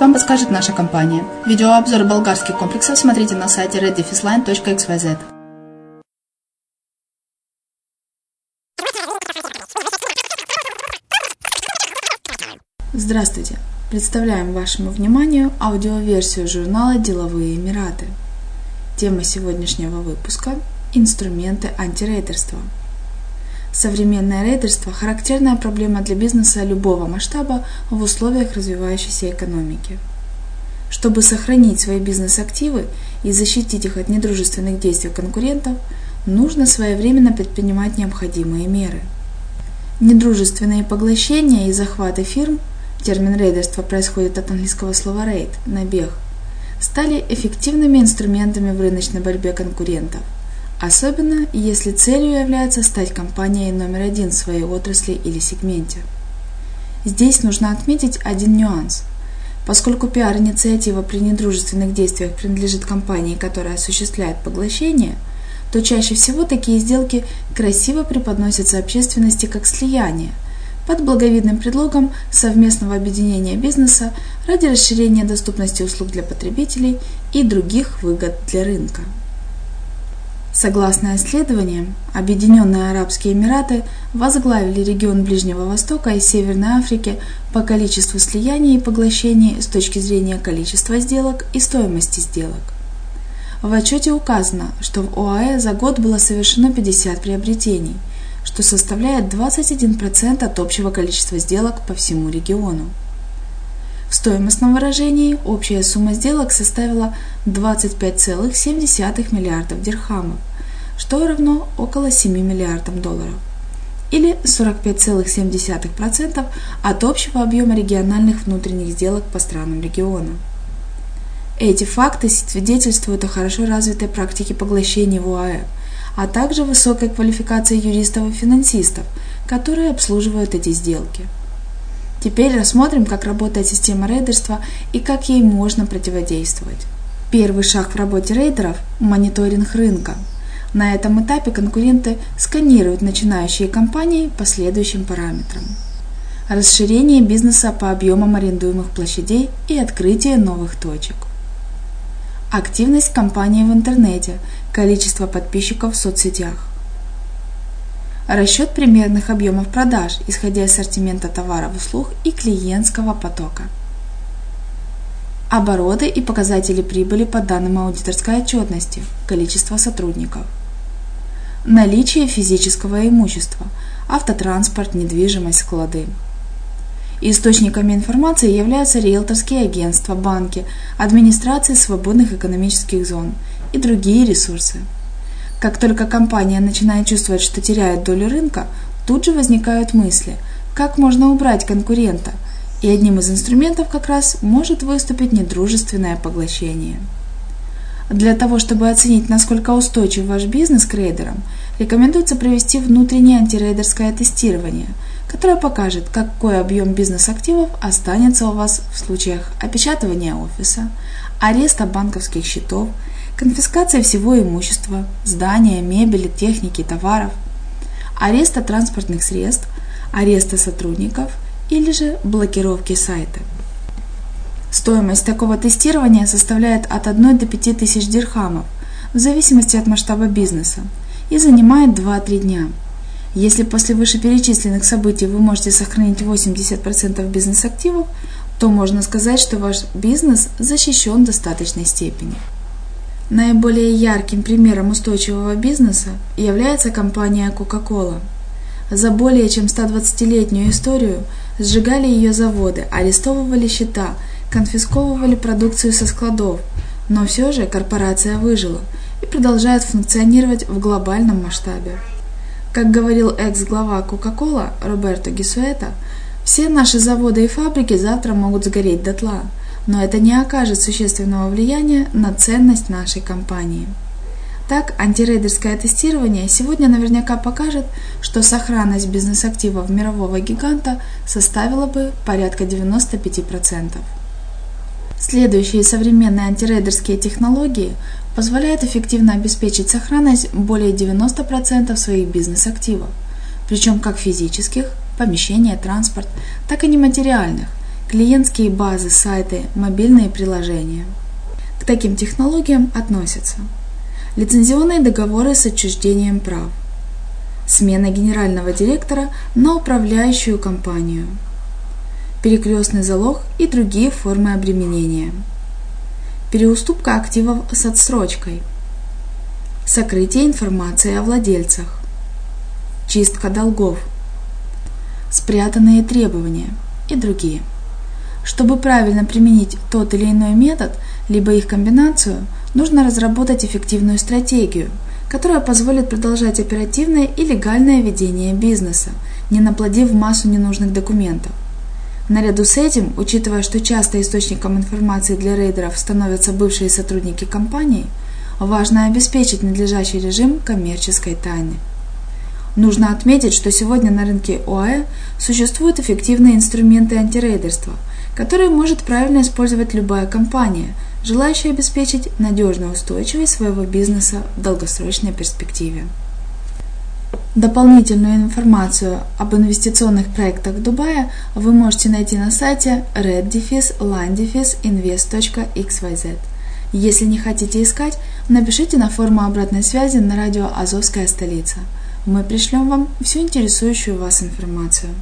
вам подскажет наша компания. Видеообзор болгарских комплексов смотрите на сайте reddefisline.xyz. Здравствуйте! Представляем вашему вниманию аудиоверсию журнала «Деловые Эмираты». Тема сегодняшнего выпуска – инструменты антирейдерства. Современное рейдерство – характерная проблема для бизнеса любого масштаба в условиях развивающейся экономики. Чтобы сохранить свои бизнес-активы и защитить их от недружественных действий конкурентов, нужно своевременно предпринимать необходимые меры. Недружественные поглощения и захваты фирм – термин рейдерства происходит от английского слова «рейд» – «набег» – стали эффективными инструментами в рыночной борьбе конкурентов – Особенно, если целью является стать компанией номер один в своей отрасли или сегменте. Здесь нужно отметить один нюанс. Поскольку пиар-инициатива при недружественных действиях принадлежит компании, которая осуществляет поглощение, то чаще всего такие сделки красиво преподносятся общественности как слияние, под благовидным предлогом совместного объединения бизнеса ради расширения доступности услуг для потребителей и других выгод для рынка. Согласно исследованиям, Объединенные Арабские Эмираты возглавили регион Ближнего Востока и Северной Африки по количеству слияний и поглощений с точки зрения количества сделок и стоимости сделок. В отчете указано, что в ОАЭ за год было совершено 50 приобретений, что составляет 21% от общего количества сделок по всему региону. В стоимостном выражении общая сумма сделок составила 25,7 миллиардов дирхамов, что равно около 7 миллиардам долларов, или 45,7% от общего объема региональных внутренних сделок по странам региона. Эти факты свидетельствуют о хорошо развитой практике поглощения в УАЭ, а также высокой квалификации юристов и финансистов, которые обслуживают эти сделки. Теперь рассмотрим, как работает система рейдерства и как ей можно противодействовать. Первый шаг в работе рейдеров – мониторинг рынка. На этом этапе конкуренты сканируют начинающие компании по следующим параметрам. Расширение бизнеса по объемам арендуемых площадей и открытие новых точек. Активность компании в интернете, количество подписчиков в соцсетях. Расчет примерных объемов продаж, исходя из ассортимента товаров услуг и клиентского потока. Обороты и показатели прибыли по данным аудиторской отчетности, количество сотрудников. Наличие физического имущества, автотранспорт, недвижимость, склады. Источниками информации являются риэлторские агентства, банки, администрации свободных экономических зон и другие ресурсы – как только компания начинает чувствовать, что теряет долю рынка, тут же возникают мысли, как можно убрать конкурента, и одним из инструментов как раз может выступить недружественное поглощение. Для того, чтобы оценить, насколько устойчив ваш бизнес к рейдерам, рекомендуется провести внутреннее антирейдерское тестирование, которое покажет, какой объем бизнес-активов останется у вас в случаях опечатывания офиса, ареста банковских счетов – конфискация всего имущества, здания, мебели, техники, товаров, ареста транспортных средств, ареста сотрудников или же блокировки сайта. Стоимость такого тестирования составляет от 1 до 5 тысяч дирхамов в зависимости от масштаба бизнеса и занимает 2-3 дня. Если после вышеперечисленных событий вы можете сохранить 80% бизнес-активов, то можно сказать, что ваш бизнес защищен в достаточной степени. Наиболее ярким примером устойчивого бизнеса является компания Coca-Cola. За более чем 120-летнюю историю сжигали ее заводы, арестовывали счета, конфисковывали продукцию со складов, но все же корпорация выжила и продолжает функционировать в глобальном масштабе. Как говорил экс-глава Coca-Cola Роберто Гисуэта, все наши заводы и фабрики завтра могут сгореть дотла – но это не окажет существенного влияния на ценность нашей компании. Так, антирейдерское тестирование сегодня наверняка покажет, что сохранность бизнес-активов мирового гиганта составила бы порядка 95%. Следующие современные антирейдерские технологии позволяют эффективно обеспечить сохранность более 90% своих бизнес-активов, причем как физических, помещения, транспорт, так и нематериальных, клиентские базы, сайты, мобильные приложения. К таким технологиям относятся лицензионные договоры с отчуждением прав, смена генерального директора на управляющую компанию, перекрестный залог и другие формы обременения, переуступка активов с отсрочкой, сокрытие информации о владельцах, чистка долгов, спрятанные требования и другие. Чтобы правильно применить тот или иной метод, либо их комбинацию, нужно разработать эффективную стратегию, которая позволит продолжать оперативное и легальное ведение бизнеса, не наплодив массу ненужных документов. Наряду с этим, учитывая, что часто источником информации для рейдеров становятся бывшие сотрудники компании, важно обеспечить надлежащий режим коммерческой тайны. Нужно отметить, что сегодня на рынке ОАЭ существуют эффективные инструменты антирейдерства, которые может правильно использовать любая компания, желающая обеспечить надежную устойчивость своего бизнеса в долгосрочной перспективе. Дополнительную информацию об инвестиционных проектах Дубая вы можете найти на сайте red-line-invest.xyz. Если не хотите искать, напишите на форму обратной связи на радио «Азовская столица». Мы пришлем вам всю интересующую вас информацию.